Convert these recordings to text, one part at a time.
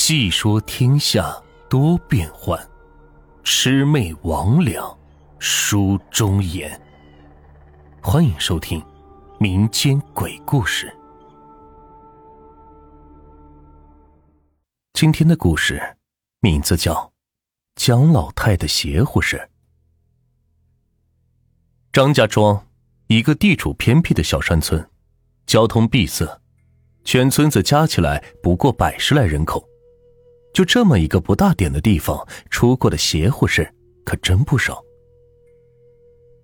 细说天下多变幻，魑魅魍魉书中言。欢迎收听民间鬼故事。今天的故事名字叫《姜老太的邪乎事》。张家庄，一个地处偏僻的小山村，交通闭塞，全村子加起来不过百十来人口。就这么一个不大点的地方，出过的邪乎事可真不少。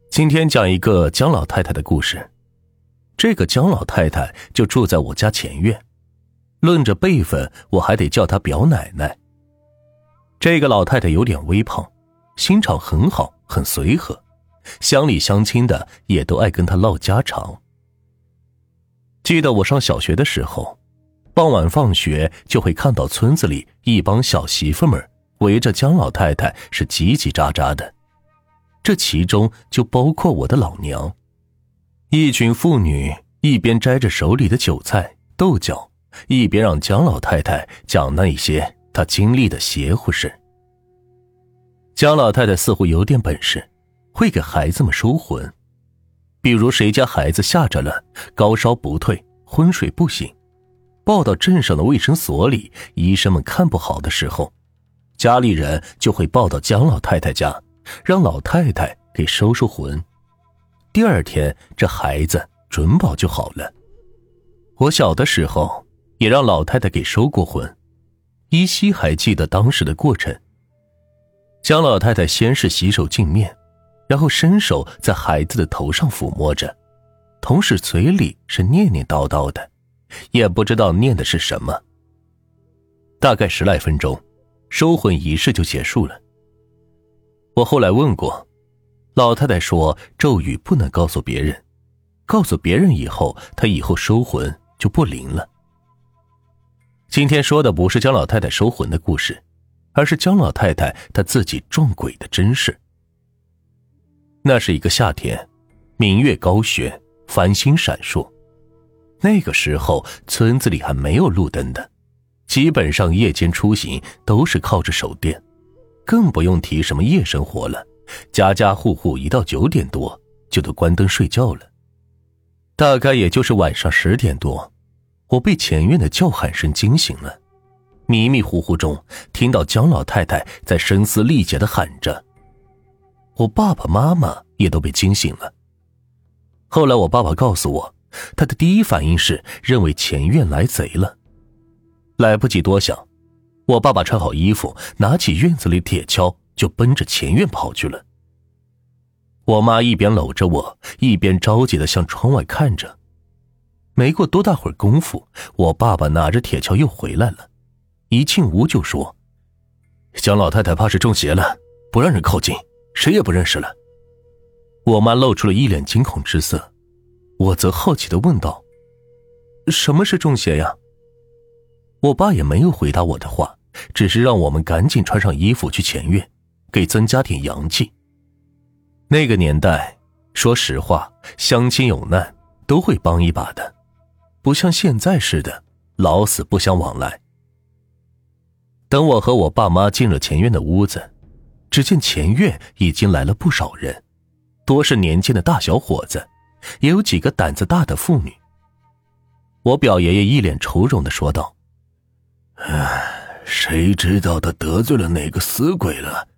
今天讲一个姜老太太的故事。这个姜老太太就住在我家前院，论着辈分，我还得叫她表奶奶。这个老太太有点微胖，心肠很好，很随和，乡里乡亲的也都爱跟她唠家常。记得我上小学的时候。傍晚放学，就会看到村子里一帮小媳妇们围着姜老太太是叽叽喳喳的，这其中就包括我的老娘。一群妇女一边摘着手里的韭菜豆角，一边让姜老太太讲那一些她经历的邪乎事。姜老太太似乎有点本事，会给孩子们收魂，比如谁家孩子吓着了，高烧不退，昏睡不醒。抱到镇上的卫生所里，医生们看不好的时候，家里人就会抱到姜老太太家，让老太太给收收魂。第二天，这孩子准保就好了。我小的时候也让老太太给收过魂，依稀还记得当时的过程。姜老太太先是洗手净面，然后伸手在孩子的头上抚摸着，同时嘴里是念念叨叨的。也不知道念的是什么。大概十来分钟，收魂仪式就结束了。我后来问过，老太太说咒语不能告诉别人，告诉别人以后，她以后收魂就不灵了。今天说的不是姜老太太收魂的故事，而是姜老太太她自己撞鬼的真事。那是一个夏天，明月高悬，繁星闪烁。那个时候，村子里还没有路灯的，基本上夜间出行都是靠着手电，更不用提什么夜生活了。家家户户一到九点多就都关灯睡觉了。大概也就是晚上十点多，我被前院的叫喊声惊醒了，迷迷糊糊中听到姜老太太在声嘶力竭的喊着，我爸爸妈妈也都被惊醒了。后来我爸爸告诉我。他的第一反应是认为前院来贼了，来不及多想，我爸爸穿好衣服，拿起院子里铁锹就奔着前院跑去了。我妈一边搂着我，一边着急的向窗外看着。没过多大会儿功夫，我爸爸拿着铁锹又回来了，一进屋就说：“姜老太太怕是中邪了，不让人靠近，谁也不认识了。”我妈露出了一脸惊恐之色。我则好奇的问道：“什么是中邪呀？”我爸也没有回答我的话，只是让我们赶紧穿上衣服去前院，给增加点阳气。那个年代，说实话，乡亲有难都会帮一把的，不像现在似的老死不相往来。等我和我爸妈进了前院的屋子，只见前院已经来了不少人，多是年轻的大小伙子。也有几个胆子大的妇女。我表爷爷一脸愁容的说道：“唉，谁知道他得罪了哪个死鬼了？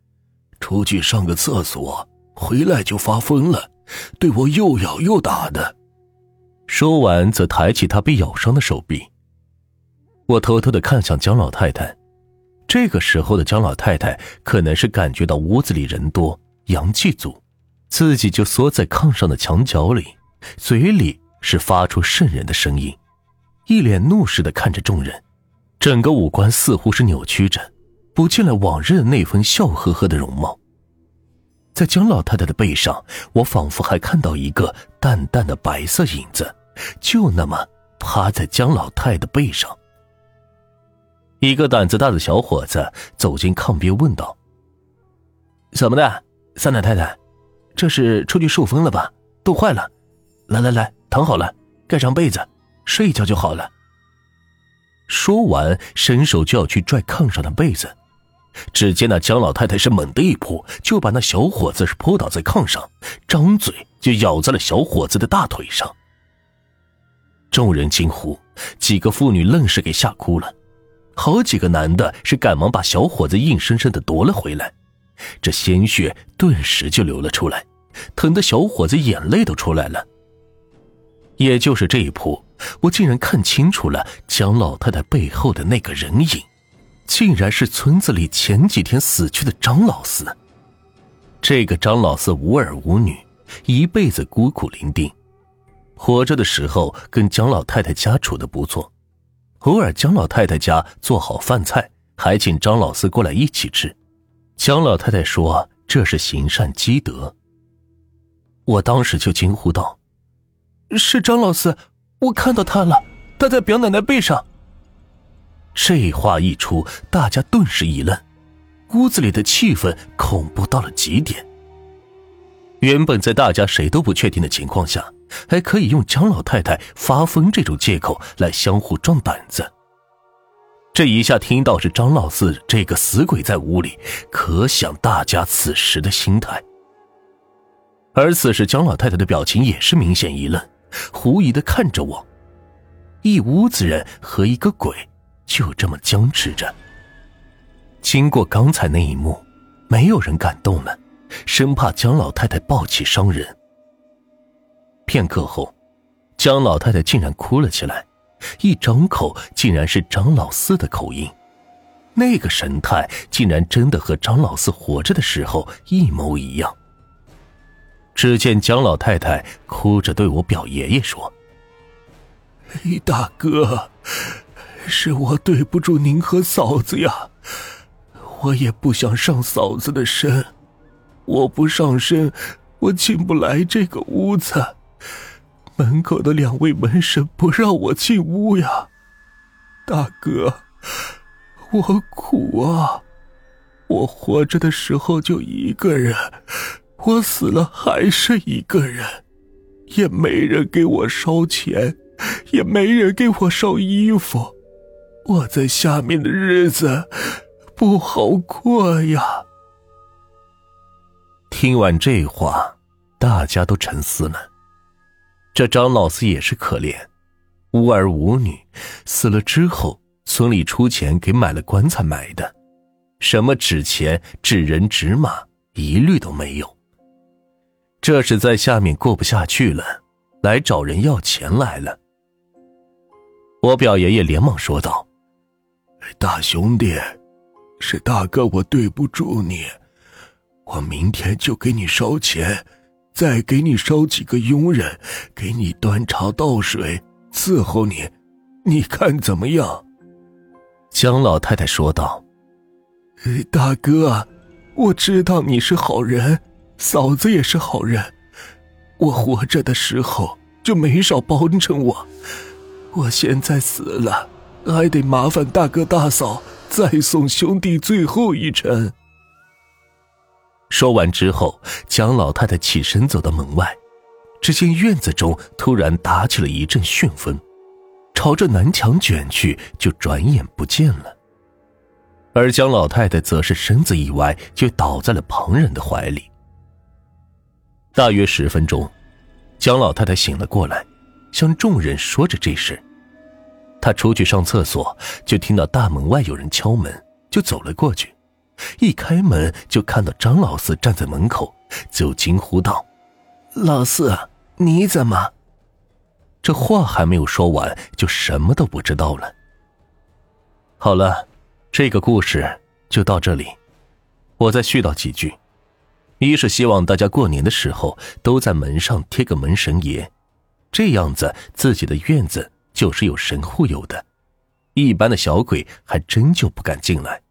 出去上个厕所，回来就发疯了，对我又咬又打的。”说完，则抬起他被咬伤的手臂。我偷偷的看向姜老太太，这个时候的姜老太太可能是感觉到屋子里人多，阳气足。自己就缩在炕上的墙角里，嘴里是发出渗人的声音，一脸怒视的看着众人，整个五官似乎是扭曲着，不见了往日的那份笑呵呵的容貌。在姜老太太的背上，我仿佛还看到一个淡淡的白色影子，就那么趴在姜老太的背上。一个胆子大的小伙子走进炕边，问道：“怎么的，三奶太太？”这是出去受风了吧？冻坏了，来来来，躺好了，盖上被子，睡一觉就好了。说完，伸手就要去拽炕上的被子。只见那姜老太太是猛地一扑，就把那小伙子是扑倒在炕上，张嘴就咬在了小伙子的大腿上。众人惊呼，几个妇女愣是给吓哭了，好几个男的是赶忙把小伙子硬生生的夺了回来，这鲜血顿时就流了出来，疼得小伙子眼泪都出来了。也就是这一扑，我竟然看清楚了姜老太太背后的那个人影。竟然是村子里前几天死去的张老四。这个张老四无儿无女，一辈子孤苦伶仃，活着的时候跟姜老太太家处的不错，偶尔姜老太太家做好饭菜，还请张老四过来一起吃。姜老太太说这是行善积德。我当时就惊呼道：“是张老四，我看到他了，他在表奶奶背上。”这话一出，大家顿时一愣，屋子里的气氛恐怖到了极点。原本在大家谁都不确定的情况下，还可以用姜老太太发疯这种借口来相互壮胆子。这一下听到是张老四这个死鬼在屋里，可想大家此时的心态。而此时姜老太太的表情也是明显一愣，狐疑的看着我。一屋子人和一个鬼。就这么僵持着。经过刚才那一幕，没有人敢动了，生怕姜老太太暴起伤人。片刻后，姜老太太竟然哭了起来，一张口竟然是张老四的口音，那个神态竟然真的和张老四活着的时候一模一样。只见蒋老太太哭着对我表爷爷说：“大哥。”是我对不住您和嫂子呀，我也不想上嫂子的身，我不上身，我进不来这个屋子，门口的两位门神不让我进屋呀，大哥，我苦啊，我活着的时候就一个人，我死了还是一个人，也没人给我烧钱，也没人给我烧衣服。我在下面的日子不好过呀。听完这话，大家都沉思了。这张老四也是可怜，无儿无女，死了之后，村里出钱给买了棺材埋的，什么纸钱、纸人、纸马，一律都没有。这是在下面过不下去了，来找人要钱来了。我表爷爷连忙说道。大兄弟，是大哥我对不住你，我明天就给你烧钱，再给你烧几个佣人，给你端茶倒水，伺候你，你看怎么样？姜老太太说道：“大哥，我知道你是好人，嫂子也是好人，我活着的时候就没少帮衬我，我现在死了。”还得麻烦大哥大嫂再送兄弟最后一程。说完之后，姜老太太起身走到门外，只见院子中突然打起了一阵旋风，朝着南墙卷去，就转眼不见了。而姜老太太则是身子一歪，就倒在了旁人的怀里。大约十分钟，姜老太太醒了过来，向众人说着这事。她出去上厕所，就听到大门外有人敲门，就走了过去。一开门就看到张老四站在门口，就惊呼道：“老四，你怎么？”这话还没有说完，就什么都不知道了。好了，这个故事就到这里，我再絮叨几句。一是希望大家过年的时候都在门上贴个门神爷，这样子自己的院子。就是有神护佑的，一般的小鬼还真就不敢进来。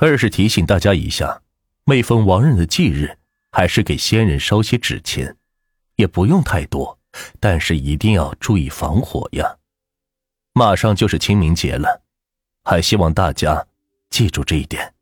二是提醒大家一下，每逢亡人的忌日，还是给先人烧些纸钱，也不用太多，但是一定要注意防火呀。马上就是清明节了，还希望大家记住这一点。